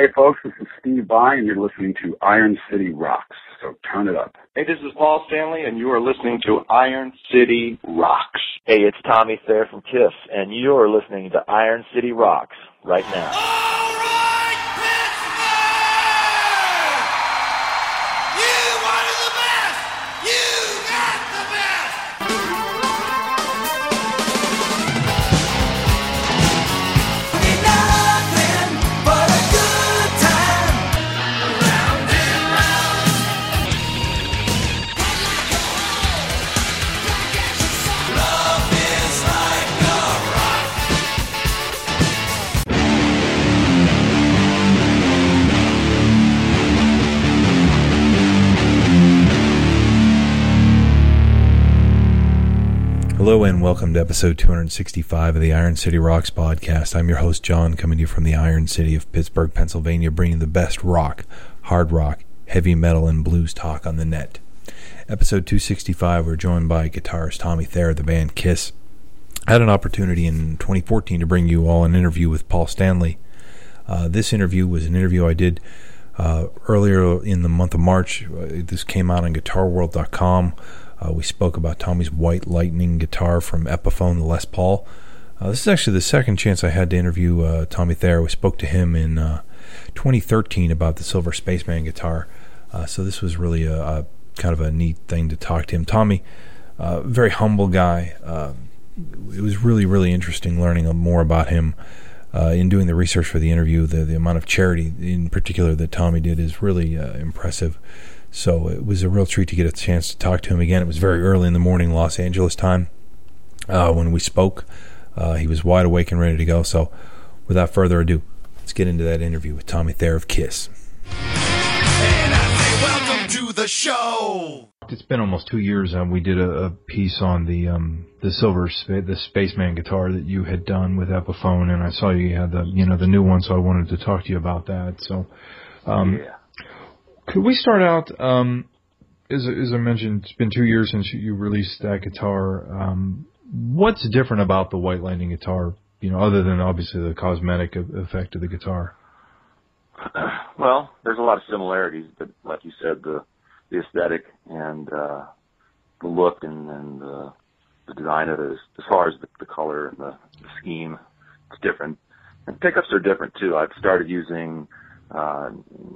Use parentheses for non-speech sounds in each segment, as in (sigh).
Hey folks, this is Steve Vai and you're listening to Iron City Rocks, so turn it up. Hey, this is Paul Stanley and you are listening to Iron City Rocks. Hey, it's Tommy Thayer from KISS and you're listening to Iron City Rocks right now. Ah! Hello and welcome to episode 265 of the Iron City Rocks podcast. I'm your host, John, coming to you from the Iron City of Pittsburgh, Pennsylvania, bringing the best rock, hard rock, heavy metal, and blues talk on the net. Episode 265, we're joined by guitarist Tommy Thayer of the band Kiss. I had an opportunity in 2014 to bring you all an interview with Paul Stanley. Uh, this interview was an interview I did uh, earlier in the month of March. Uh, this came out on GuitarWorld.com. Uh, we spoke about Tommy's White Lightning guitar from Epiphone, the Les Paul. Uh, this is actually the second chance I had to interview uh, Tommy Thayer. We spoke to him in uh, 2013 about the Silver Spaceman guitar. Uh, so this was really a, a, kind of a neat thing to talk to him. Tommy, uh, very humble guy. it was really, really interesting learning more about him. in doing the research for the interview, the, the amount of charity in particular that Tommy did is really impressive. So it was a real treat to get a chance to talk to him again. It was very early in the morning, Los Angeles time, uh, when we spoke. Uh, he was wide awake and ready to go. So without further ado, let's get into that interview with Tommy Thayer of Kiss. And I say welcome to the show. It's been almost two years. Uh, we did a, a, piece on the um, the silver spa- the spaceman guitar that you had done with Epiphone, and I saw you had the you know the new one, so I wanted to talk to you about that. So, um, yeah. Could we start out? Um, as, as I mentioned, it's been two years since you released that guitar. Um, what's different about the White Lightning guitar? You know, other than obviously the cosmetic effect of the guitar. (clears throat) Well, there's a lot of similarities, but like you said, the the aesthetic and uh, the look and, and the, the design of it, is, as far as the, the color and the, the scheme, it's different. And pickups are different too. I've started using uh,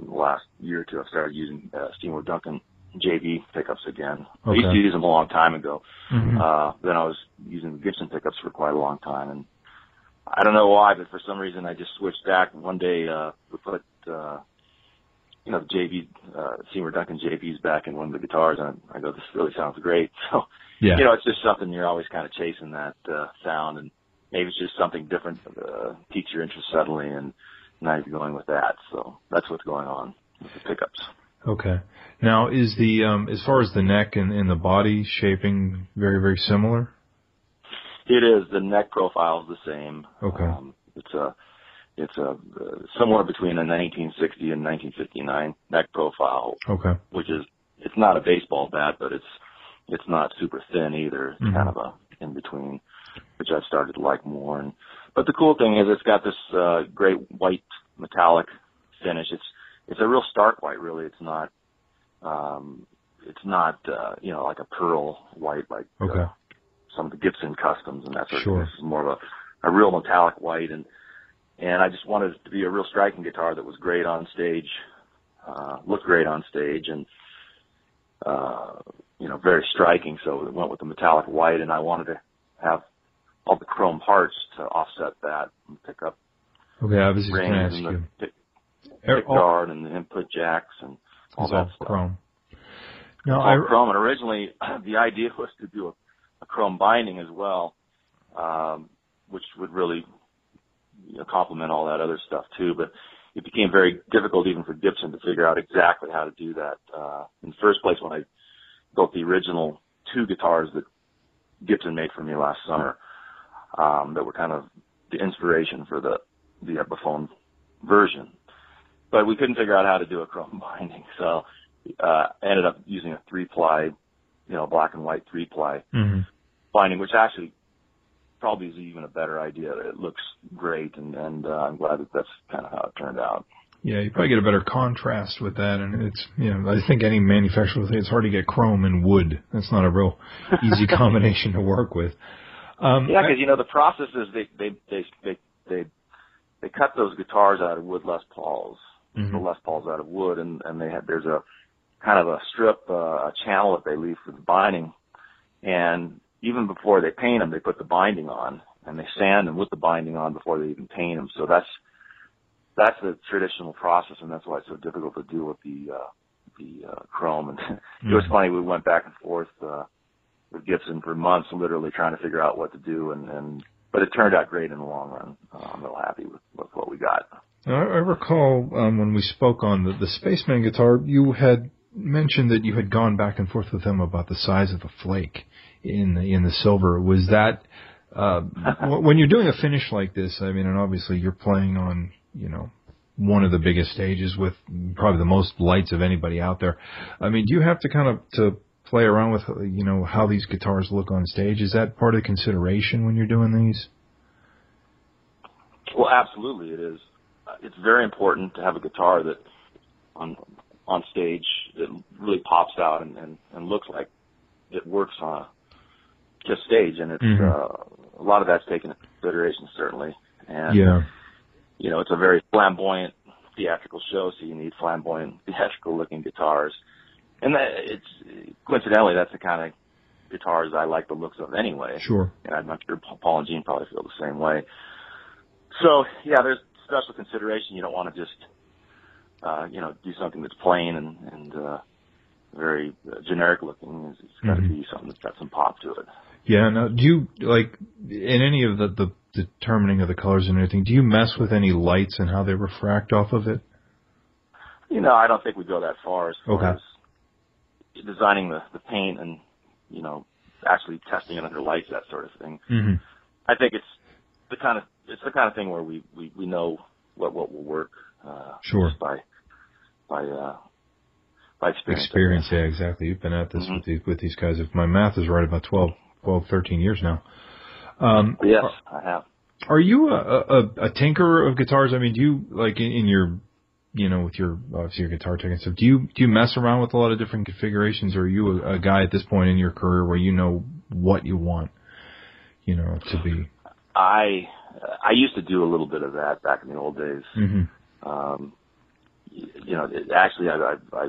last year or two, I've started using uh, Seymour Duncan JB pickups again. Okay. I used to use them a long time ago. Mm-hmm. Uh, then I was using Gibson pickups for quite a long time, and I don't know why, but for some reason I just switched back. One day uh, we put uh, you know the JB uh, Seymour Duncan JBs back in one of the guitars, and I go, this really sounds great. (laughs) So Yeah. you know, it's just something you're always kind of chasing that uh, sound, and maybe it's just something different uh, piques your interest suddenly, and now you're going with that. So that's what's going on with the pickups. Okay. Now, is the um, as far as the neck and, and the body shaping very very similar? It is the neck profile is the same. Okay. Um, it's a it's a uh, somewhere between a 1960 and 1959 neck profile, Okay. which is it's not a baseball bat, but it's it's not super thin either. It's Mhm. kind of a in between, which I've started to like more. And but the cool thing is it's got this uh, great white metallic finish. It's it's a real stark white, really. It's not um, it's not uh, you know like a pearl white like uh, some of the Gibson customs and that sort Sure. of thing. This is more of a, a real metallic white and and I just wanted it to be a real striking guitar that was great on stage, uh, looked great on stage and uh, you know, very striking. So it went with the metallic white and I wanted to have all the chrome parts to offset that and pick up Okay. I was just going to ask and the you. pick, pick all- guard and the input jacks and all that all stuff. chrome. Now, all I, chrome. And originally, (clears throat) the idea was to do a, a chrome binding as well, um, which would really you know, complement all that other stuff too. But it became very difficult even for Gibson to figure out exactly how to do that. Uh, in the first place, when I built the original two guitars that Gibson made for me last summer, um, that were kind of the inspiration for the the Epiphone version. But we couldn't figure out how to do a chrome (laughs) binding, so uh, ended up using a three ply, you know, black and white three ply mhm. binding, which actually probably is even a better idea. It looks great, and and uh, I'm glad that that's kind of how it turned out. Yeah, you probably get a better contrast with that, and it's you know I think any manufacturer will say it's hard to get chrome and wood. That's not a real easy (laughs) combination to work with. Um, yeah, because you know the process is they they they they they they cut those guitars out of wood Les Pauls, mm-hmm. the Les Pauls out of wood, and and they had there's a kind of a strip, uh, a channel that they leave for the binding, and even before they paint them, they put the binding on, and they sand them with the binding on before they even paint them. So that's that's the traditional process, and that's why it's so difficult to do with the uh, the uh, chrome. And mm-hmm. (laughs) it was mm-hmm. funny. We went back and forth uh, with Gibson for months, literally trying to figure out what to do, and, and but it turned out great in the long run. Uh, I'm real happy with, with what we got. I, I recall um, when we spoke on the, the Spaceman guitar, you had mentioned that you had gone back and forth with him about the size of the flake in the, in the silver. Was that uh, (laughs) when you're doing a finish like this? I mean, and obviously you're playing on you know one of the biggest stages with probably the most lights of anybody out there. I mean, do you have to kind of to play around with you know how these guitars look on stage? Is that part of the consideration when you're doing these? Well, absolutely, it is. It's very important to have a guitar that on on stage that really pops out and and, and looks like it works on just stage, and it's mm-hmm. uh, a lot of that's taken into consideration certainly. And yeah you know, it's a very flamboyant theatrical show, so you need flamboyant (laughs) theatrical looking guitars. And that, it's coincidentally that's the kind of guitars I like the looks of anyway. Sure. And I'm not sure Paul and Gene probably feel the same way. So yeah, there's special consideration. You don't want to just, uh, you know, do something that's plain and, and, uh, very uh, generic looking. It's, it's got to mm-hmm. be something that's got some pop to it. Yeah. Now, do you like in any of the the determining of the colors and everything? Do you mess with any lights and how they refract off of it? You know, I don't think we go that far as far okay. as designing the the paint and you know actually testing it under lights, that sort of thing. Mm-hmm. I think it's the kind of it's the kind of thing where we we we know what what will work. Uh, sure. by by uh, by experience. Experience, yeah, exactly. You've been at this mm-hmm. with these with these guys. If my math is right, about 12, 12 13 years now. Um, yes, I have. Are you a, a, a tinkerer of guitars? I mean, do you like in, in your, you know, with your obviously your guitar tech and stuff? Do you do you mess around with a lot of different configurations, or are you a, a guy at this point in your career where you know what you want, you know, to be? I I used to do a little bit of that back in the old days. Mm-hmm. Um, you know, it, actually, I, I I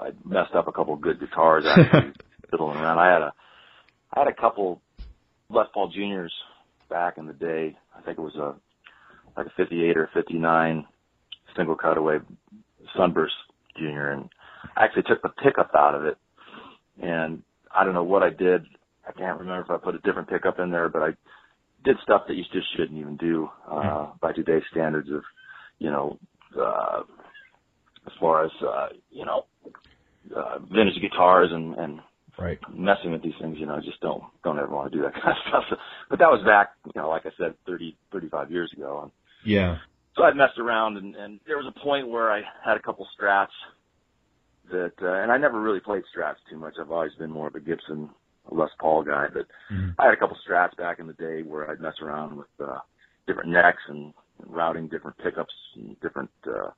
I messed up a couple of good guitars actually (laughs) fiddling around. I had a I had a couple Les Paul Juniors back in the day. I think it was a like a 58 or 59 single cutaway Sunburst Junior, and I actually took the pickup out of it, and I don't know what I did. I can't remember if I put a different pickup in there, but I did stuff that you just shouldn't even do uh, hmm. by today's standards of, you know, uh, as far as uh, you know, uh, vintage guitars and and right. messing with these things, you know, just don't don't ever want to do that (laughs) kind of stuff. So, but that was back, you know, like I said, thirty thirty five years ago. And yeah. So I messed around, and, and there was a point where I had a couple strats that, uh, and I never really played strats too much. I've always been more of a Gibson Les Paul guy, but mm-hmm. I had a couple strats back in the day where I'd mess around with uh, different necks and routing different pickups and different uh,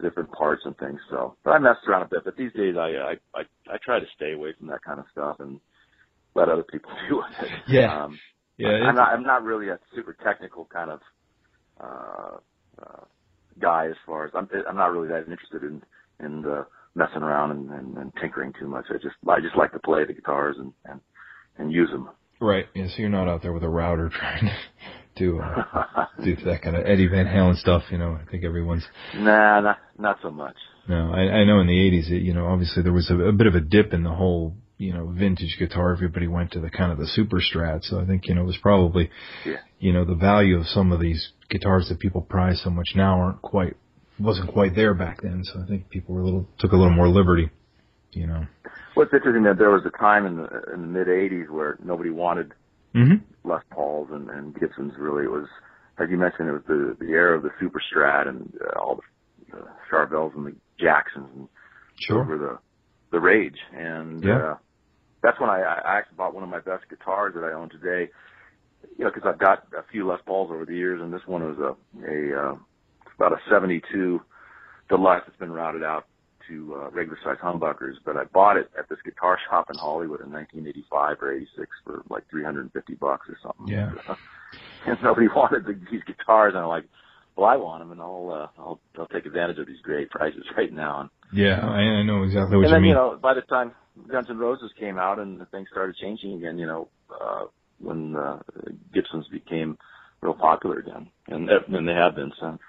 different parts and things. So, but I messed around a bit. But these days, I I I, I try to stay away from that kind of stuff and let other people (laughs) do it. Yeah. Um, yeah. I'm not I'm not really a super technical kind of uh, uh, guy as far as I'm I'm not really that interested in in the messing around and, and, and tinkering too much. I just I just like to play the guitars and and and use them. Right. Yeah. So you're not out there with a router (laughs) trying to do uh, (laughs) do that kind of Eddie Van Halen stuff. You know, I think everyone's. Nah, not not so much. No, I, I know in the '80s, it, you know, obviously there was a, a bit of a dip in the whole, you know, vintage guitar. Everybody went to the kind of the super strat. So I think you know it was probably, yeah. you know, the value of some of these guitars that people prize so much now aren't quite wasn't quite there back then. So I think people were a little took a little more liberty. You know. What's interesting that there was a time in the in the mid '80s where nobody wanted mm-hmm. Les Pauls and, and Gibsons. Really, it was as you mentioned, it was the the era of the Super Strat and uh, all the, the Charvels and the Jacksons and sure. were the the rage. And yeah. uh, that's when I, I actually bought one of my best guitars that I own today. You know, because I've got a few Les Pauls over the years, and this one was a a uh, about a 72 deluxe that's been routed out to uh, regular size humbuckers, but I bought it at this guitar shop in Hollywood in 1985 or 86 for like 350 bucks or something. Yeah. (laughs) and nobody (laughs) wanted the, these guitars, and I'm like, well, I want them, and I'll uh, I'll I'll take advantage of these great prices (laughs) right now. And, Yeah, I, I know exactly what and you then mean. And then you know, by the time Guns N' Roses came out and things started changing again, you know, uh, when uh, Gibsons became real popular again, and and they have been since.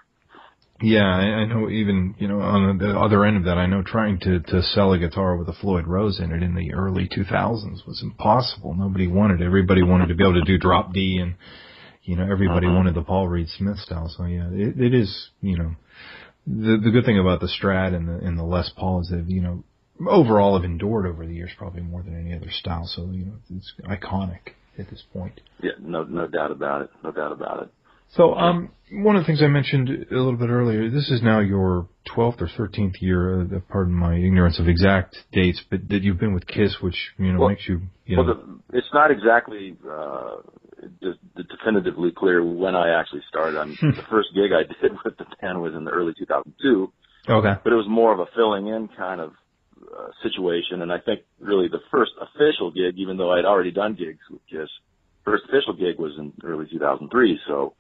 Yeah, I, I know. Even you know, on the other end of that, I know trying to to sell a guitar with a Floyd Rose in it in the early 2000s was impossible. Nobody wanted. it. Everybody wanted to be able to do drop D, and you know, everybody Mhm. wanted the Paul Reed Smith style. So yeah, it, it is. You know, the the good thing about the Strat and the and the Les Paul is that you know overall have endured over the years probably more than any other style. So you know, it's iconic at this point. Yeah, no no doubt about it, no doubt about it. So, um, one of the things I mentioned a little bit earlier, this is now your 12th or 13th year, uh, pardon my ignorance of exact dates, but that you've been with KISS, which, you know, Well- makes you, you know, Well, the, it's not exactly uh, de- de- definitively clear when I actually started. I'm, Hmm. the first gig I (laughs) did with the band was in the early 2002, okay. but it was more of a filling in kind of uh, situation. And I think really the first official gig, even though I'd already done gigs with Kiss, first official gig was in early 2003. So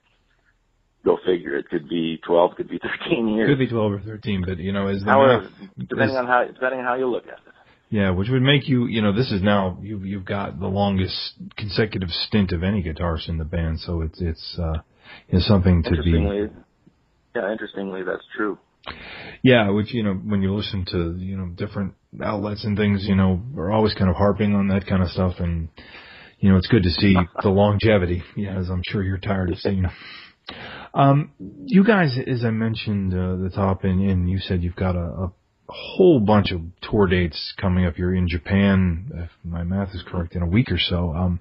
go figure. It could be 12, could be 13 years. Could be 12 or 13, but, you know, is However, math- depending as- on how depending on how you look at it. yeah, which would make you, you know, this is now, you've, you've got the longest consecutive stint of any guitarist in the band, so it's, it's, uh, it's something to be, yeah, interestingly, that's true. Yeah, which you know, when you listen to you know different outlets and things, you know, are always kind of harping on that kind of stuff, and you know, it's good to see (laughs) the longevity. Yeah, as I'm sure you're tired of seeing. Um, you guys, as I mentioned uh, the top, and, and you said you've got a, a whole bunch of tour dates coming up. You're in Japan, if my math is correct, in a week or so. Um,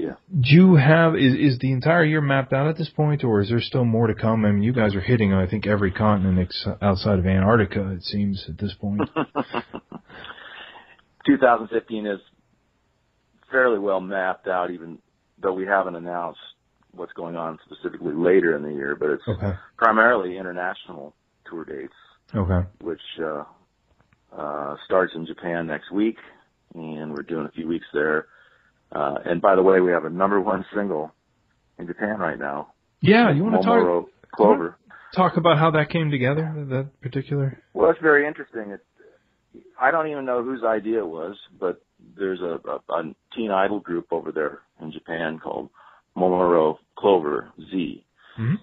Yeah. do you have is is the entire year mapped out at this point, or is there still more to come? I mean, you guys are hitting, I think, every continent ex- outside of Antarctica. It seems at this point. (laughs) 2015 is fairly well mapped out, even though we haven't announced what's going on specifically later in the year. But it's okay. primarily international tour dates, Okay. which uh, uh, starts in Japan next week, and we're doing a few weeks there. Uh, and by the way, we have a number one single in Japan right now. Yeah, you want to talk Clover. talk about how that came together? That particular. Well, it's very interesting. It, I don't even know whose idea it was, but there's a, a, a teen idol group over there in Japan called Momoiro Clover Z. Mhm.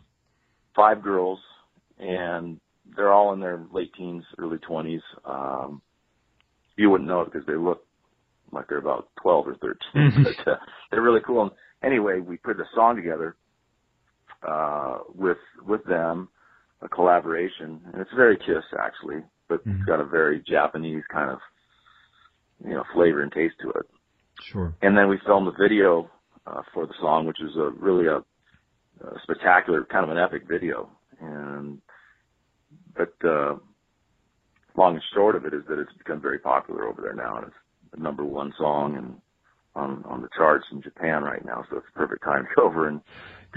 Five girls, and they're all in their late teens, early 20s. Um, you wouldn't know it because they look like they're about 12 or 13, Mhm. but uh, they're really cool. And anyway, we put a song together uh, with with them, a collaboration, and it's very Kiss actually, but Mhm. it's got a very Japanese kind of you know flavor and taste to it. Sure. And then we filmed the video uh, for the song, which is a really a, a spectacular, kind of an epic video. And but uh, long and short of it is that it's become very popular over there now, and it's the number one song and on on the charts in Japan right now. So it's perfect time to go over and.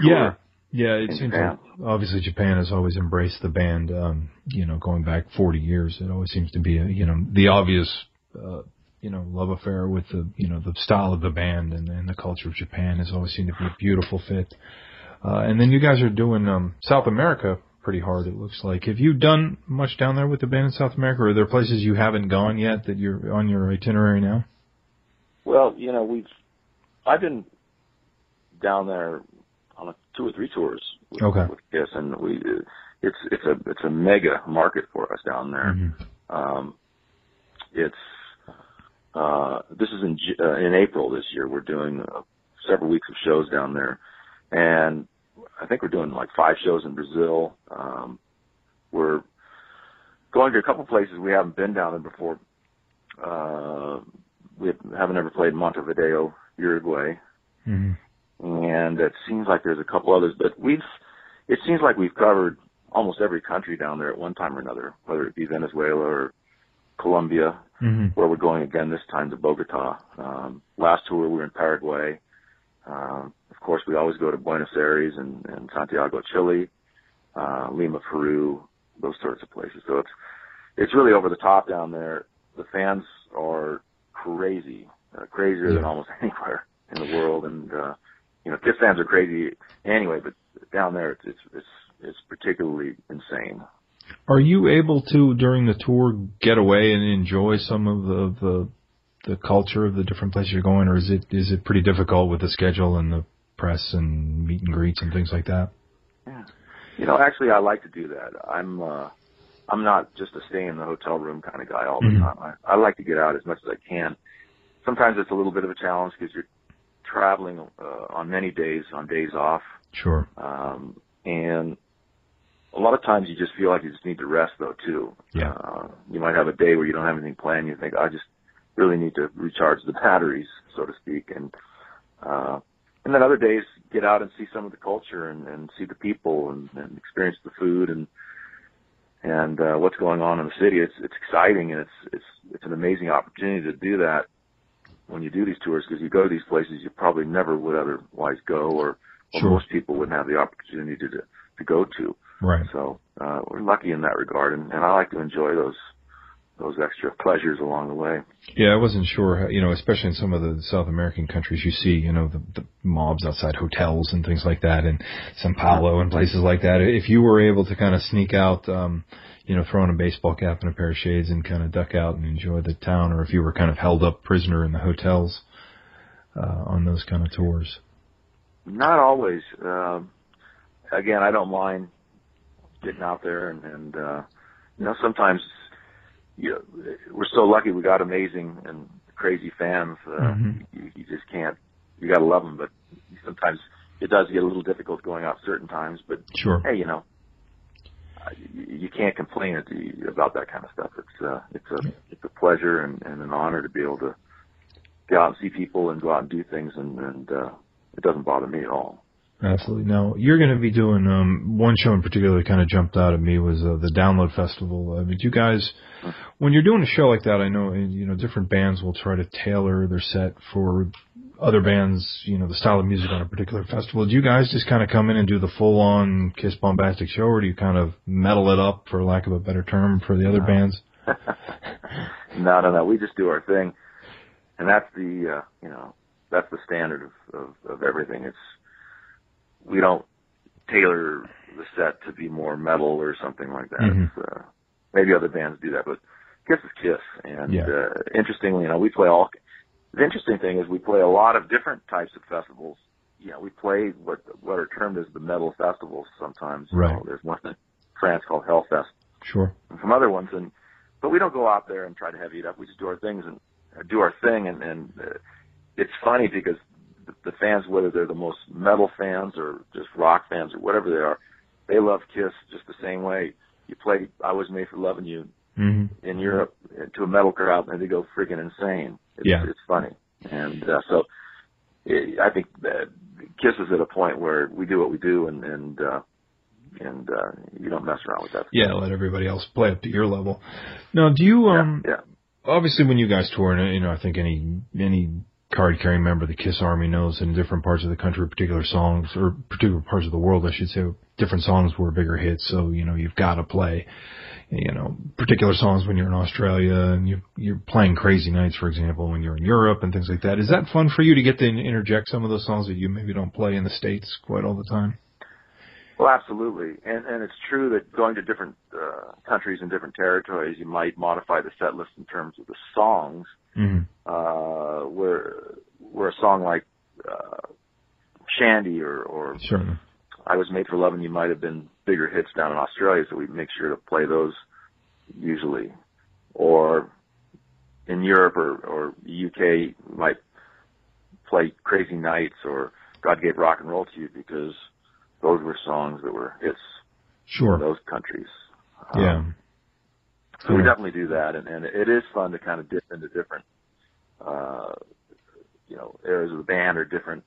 Yeah. Yeah, it seems Japan. like obviously Japan has always embraced the band. Um, you know, going back 40 years, it always seems to be a, you know the obvious, uh, you know, love affair with the you know the style of the band and, and the culture of Japan has always seemed to be a beautiful fit. Uh, and then you guys are doing um, South America pretty hard. It looks like. Have you done much down there with the band in South America? Or are there places you haven't gone yet that you're on your itinerary now? Well, you know, we've I've been down there on a, two or three tours with, Okay. with Kiss, and we it's it's a it's a mega market for us down there. Mhm. Um, it's uh, this is in uh, in April this year. We're doing uh, several weeks of shows down there, and I think we're doing like five shows in Brazil. Um, we're going to a couple places we haven't been down there before. Uh, we haven't ever played Montevideo, Uruguay, Mhm. and it seems like there's a couple others, but we've it seems like we've covered almost every country down there at one time or another, whether it be Venezuela or Colombia, Mhm. where we're going again this time to Bogota. Um, last tour we were in Paraguay. Um, of course, we always go to Buenos Aires and, and Santiago, Chile. uh, Lima, Peru, those sorts of places. So it's it's really over the top down there. The fans are crazy, uh, crazier than almost (laughs) anywhere in the world, and uh, you know, Kiss fans are crazy anyway. But down there, it's it's it's, it's particularly insane. Are you able to during the tour get away and enjoy some of the the, the culture of the different places you're going, or is it is it pretty difficult with the schedule and the press and meet and greets and things like that? Yeah. You know, actually, I like to do that. I'm uh, I'm not just a stay in the hotel room kind of guy all the Mhm. time. I, I like to get out as much as I can. Sometimes it's a little bit of a challenge because you're traveling uh, on many days, on days off, Sure. um, and a lot of times you just feel like you just need to rest though too. Yeah. Uh, you might have a day where you don't have anything planned. You think I just really need to recharge the batteries, so to speak, and uh, and then other days get out and see some of the culture and, and see the people and, and experience the food and and uh, what's going on in the city. It's it's exciting and it's it's it's an amazing opportunity to do that when you do these tours because you go to these places you probably never would otherwise go or, or Sure. most people wouldn't have the opportunity to to, to go to. Right. So uh, we're lucky in that regard, and, and I like to enjoy those those extra pleasures along the way. Yeah, I wasn't sure. How, you know, especially in some of the South American countries, you see, you know, the, the mobs outside hotels and things like that, in São Paulo and places like that. If you were able to kind of sneak out, um, you know, throw on a baseball cap and a pair of shades and kind of duck out and enjoy the town, or if you were kind of held up prisoner in the hotels uh, on those kind of tours. Not always. Um, again, I don't mind getting out there, and, and uh, you know, sometimes you know, we're so lucky we got amazing and crazy fans. Uh, Mhm. you, you just can't. You got to love them, but sometimes it does get a little difficult going out certain times. But Sure. hey, you know, you, can't complain about that kind of stuff. It's uh, it's a it's a pleasure and, and an honor to be able to get out and see people and go out and do things, and, and uh, it doesn't bother me at all. Absolutely. Now you're going to be doing um, one show in particular that kind of jumped out at me was uh, the Download Festival. Uh, did you guys, when you're doing a show like that, I know you know different bands will try to tailor their set for other bands, you know, the style of music on a particular festival. Do you guys just kind of come in and do the full-on Kiss bombastic show, or do you kind of metal it up, for lack of a better term, for the other No. bands? (laughs) no, no, no. We just do our thing, and that's the uh, you know that's the standard of, of of everything. It's we don't tailor the set to be more metal or something like that. Mhm. It's, uh, maybe other bands do that, but Kiss is Kiss. And Yeah. uh, interestingly, you know, we play all. The interesting thing is we play a lot of different types of festivals. You know, we play what what are termed as the metal festivals. Sometimes, You Right. know, there's one in France called Hellfest Sure. and some other ones and but we don't go out there and try to heavy it up we just do our things and uh, do our thing and and uh, it's funny because the, fans whether they're the most metal fans or just rock fans or whatever they are they love kiss just the same way you play i was made for loving you hmm in europe to a metal crowd and they go freaking insane it's, Yeah. it's funny and uh, so it, i think that kiss is at a point where we do what we do and and uh and uh you don't mess around with that Yeah, let everybody else play up to your level. Now, do you um? yeah, yeah. obviously when you guys tour, and you know, I think any any card carrying member of the Kiss Army knows in different parts of the country, particular songs or particular parts of the world, I should say, different songs were bigger hits. So you know, you've got to play, you know, particular songs when you're in Australia and you you're playing Crazy Nights, for example, when you're in Europe and things like that. Is that fun for you to get to interject some of those songs that you maybe don't play in the states quite all the time? Well, absolutely, and and it's true that going to different uh, countries and different territories, you might modify the set list in terms of the songs. Mm-hmm. Uh, where where a song like uh, Shandy or or Certainly. I Was Made for Loving You might have been bigger hits down in Australia, so we make sure to play those usually. Or in Europe or or UK, we might play Crazy Nights or God Gave Rock and Roll to You because those were songs that were hits in Sure. those countries. Yeah. Um, so we definitely do that, and, and it is fun to kind of dip into different, uh, you know, areas of the band or different,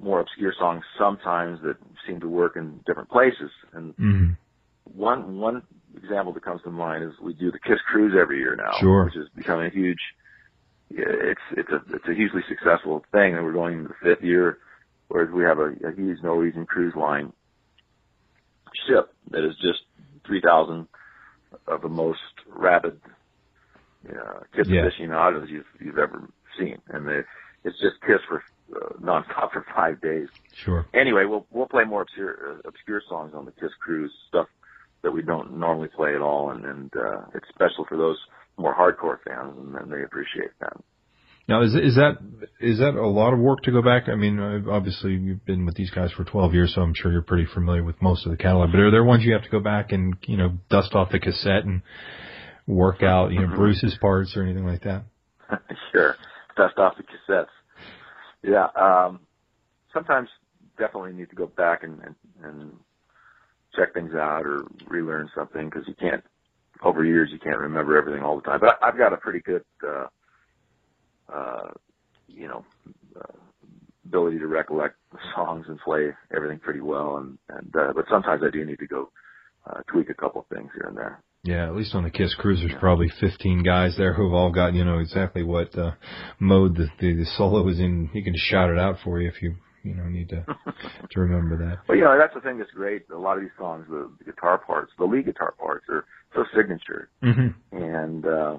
more obscure songs sometimes that seem to work in different places. And Mm-hmm. one one example that comes to mind is we do the Kiss Cruise every year now, Sure. which is becoming a huge. It's it's a it's a hugely successful thing, and we're going into the fifth year, where we have a, a huge Norwegian cruise line. ship that is just 3,000 of the most rabid uh, Kiss Yeah. aficionados you've you've ever seen, and they, it's just Kiss for uh, nonstop for five days. Sure. Anyway, we'll we'll play more obscure uh, obscure songs on the Kiss Cruise stuff that we don't normally play at all, and and uh, it's special for those more hardcore fans, and, and they appreciate that. Now, is is that is that a lot of work to go back? I mean, obviously you've been with these guys for 12 years, so I'm sure you're pretty familiar with most of the catalog. But are there ones you have to go back and you know dust off the cassette and work out, you know, Bruce's parts or anything like that? (laughs) sure, dust off the cassettes. Yeah, um, sometimes definitely need to go back and and, and check things out or relearn something because you can't over years you can't remember everything all the time. But I, I've got a pretty good, uh, uh, you know, uh, ability to recollect the songs and play everything pretty well. And and uh, but sometimes I do need to go uh, tweak a couple of things here and there. Yeah, at least on the Kiss Cruise, there's probably 15 guys there who've all got you know exactly what uh, mode the, the the solo is in. He can shout it out for you if you you know need to (laughs) to remember that. Well, you know, that's the thing that's great. A lot of these songs, the, the guitar parts, the lead guitar parts, are so signature, Mm-hmm. and uh,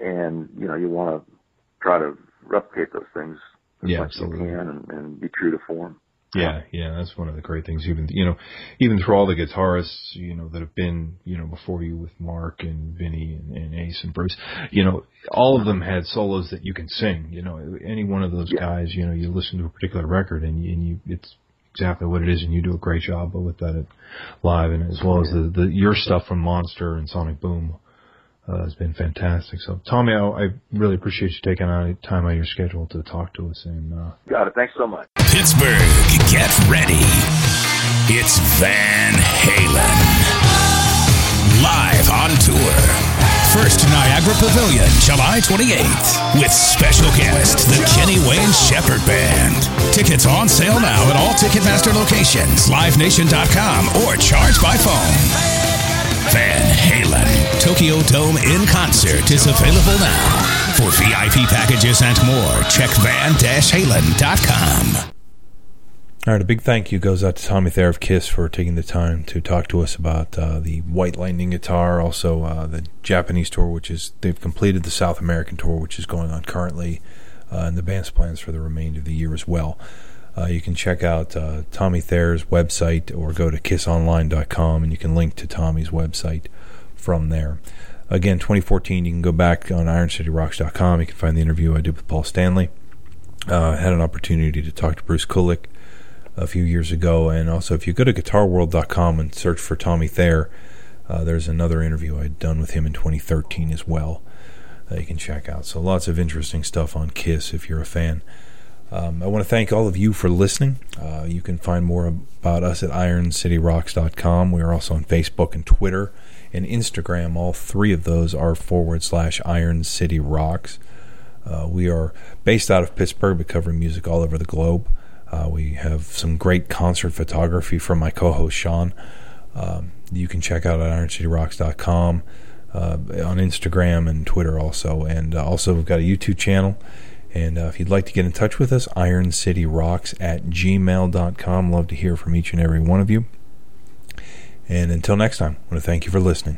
and you know, you want to try to replicate those things as Yeah, much as you can, and, and be true to form. Yeah, yeah, that's one of the great things. Even you know, even through all the guitarists, you know, that have been you know before you with Mark and Vinny and, and Ace and Bruce, you know, all of them had solos that you can sing. You know, any one of those Yeah. guys, you know, you listen to a particular record and you, and you it's exactly what it is, and you do a great job with that live, and as well as the, the your stuff from Monster and Sonic Boom. Uh, has been fantastic. So, Tommy, I, I really appreciate you taking out time out of your schedule to talk to us. And uh, Got it. Thanks so much. Pittsburgh, get ready. It's Van Halen. Live on tour. First Niagara Pavilion, July 28th, with special guest, the Kenny Wayne Shepherd Band. Tickets on sale now at all Ticketmaster locations, livenation.com, or charge by phone. Van Halen, Tokyo Dome in concert is available now. For VIP packages and more, check van-halen.com. All right, a big thank you goes out to Tommy Thayer of Kiss for taking the time to talk to us about uh, the White Lightning guitar, also uh, the Japanese tour, which is they've completed the South American tour, which is going on currently, uh, and the band's plans for the remainder of the year as well. Uh, you can check out uh, Tommy Thayer's website or go to kissonline.com, and you can link to Tommy's website from there. Again, 2014, you can go back on IronCityRocks.com. You can find the interview I did with Paul Stanley. Uh, I had an opportunity to talk to Bruce Kulick a few years ago. And also, if you go to guitarworld.com and search for Tommy Thayer, uh, there's another interview I'd done with him in 2013 as well. that you can check out. So, lots of interesting stuff on Kiss if you're a fan. Um, I want to thank all of you for listening. Uh, you can find more about us at IronCityRocks.com. We are also on Facebook and Twitter and Instagram. All three of those are forward slash Iron City Rocks. Uh, we are based out of Pittsburgh, but covering music all over the globe. Uh, we have some great concert photography from my co-host Sean. Um, you can check out at IronCityRocks.com, uh, on Instagram and Twitter also, and uh, also we've got a YouTube channel. And uh, if you'd like to get in touch with us, IronCityRocks at gmail.com. Love to hear from each and every one of you. And until next time, I want to thank you for listening.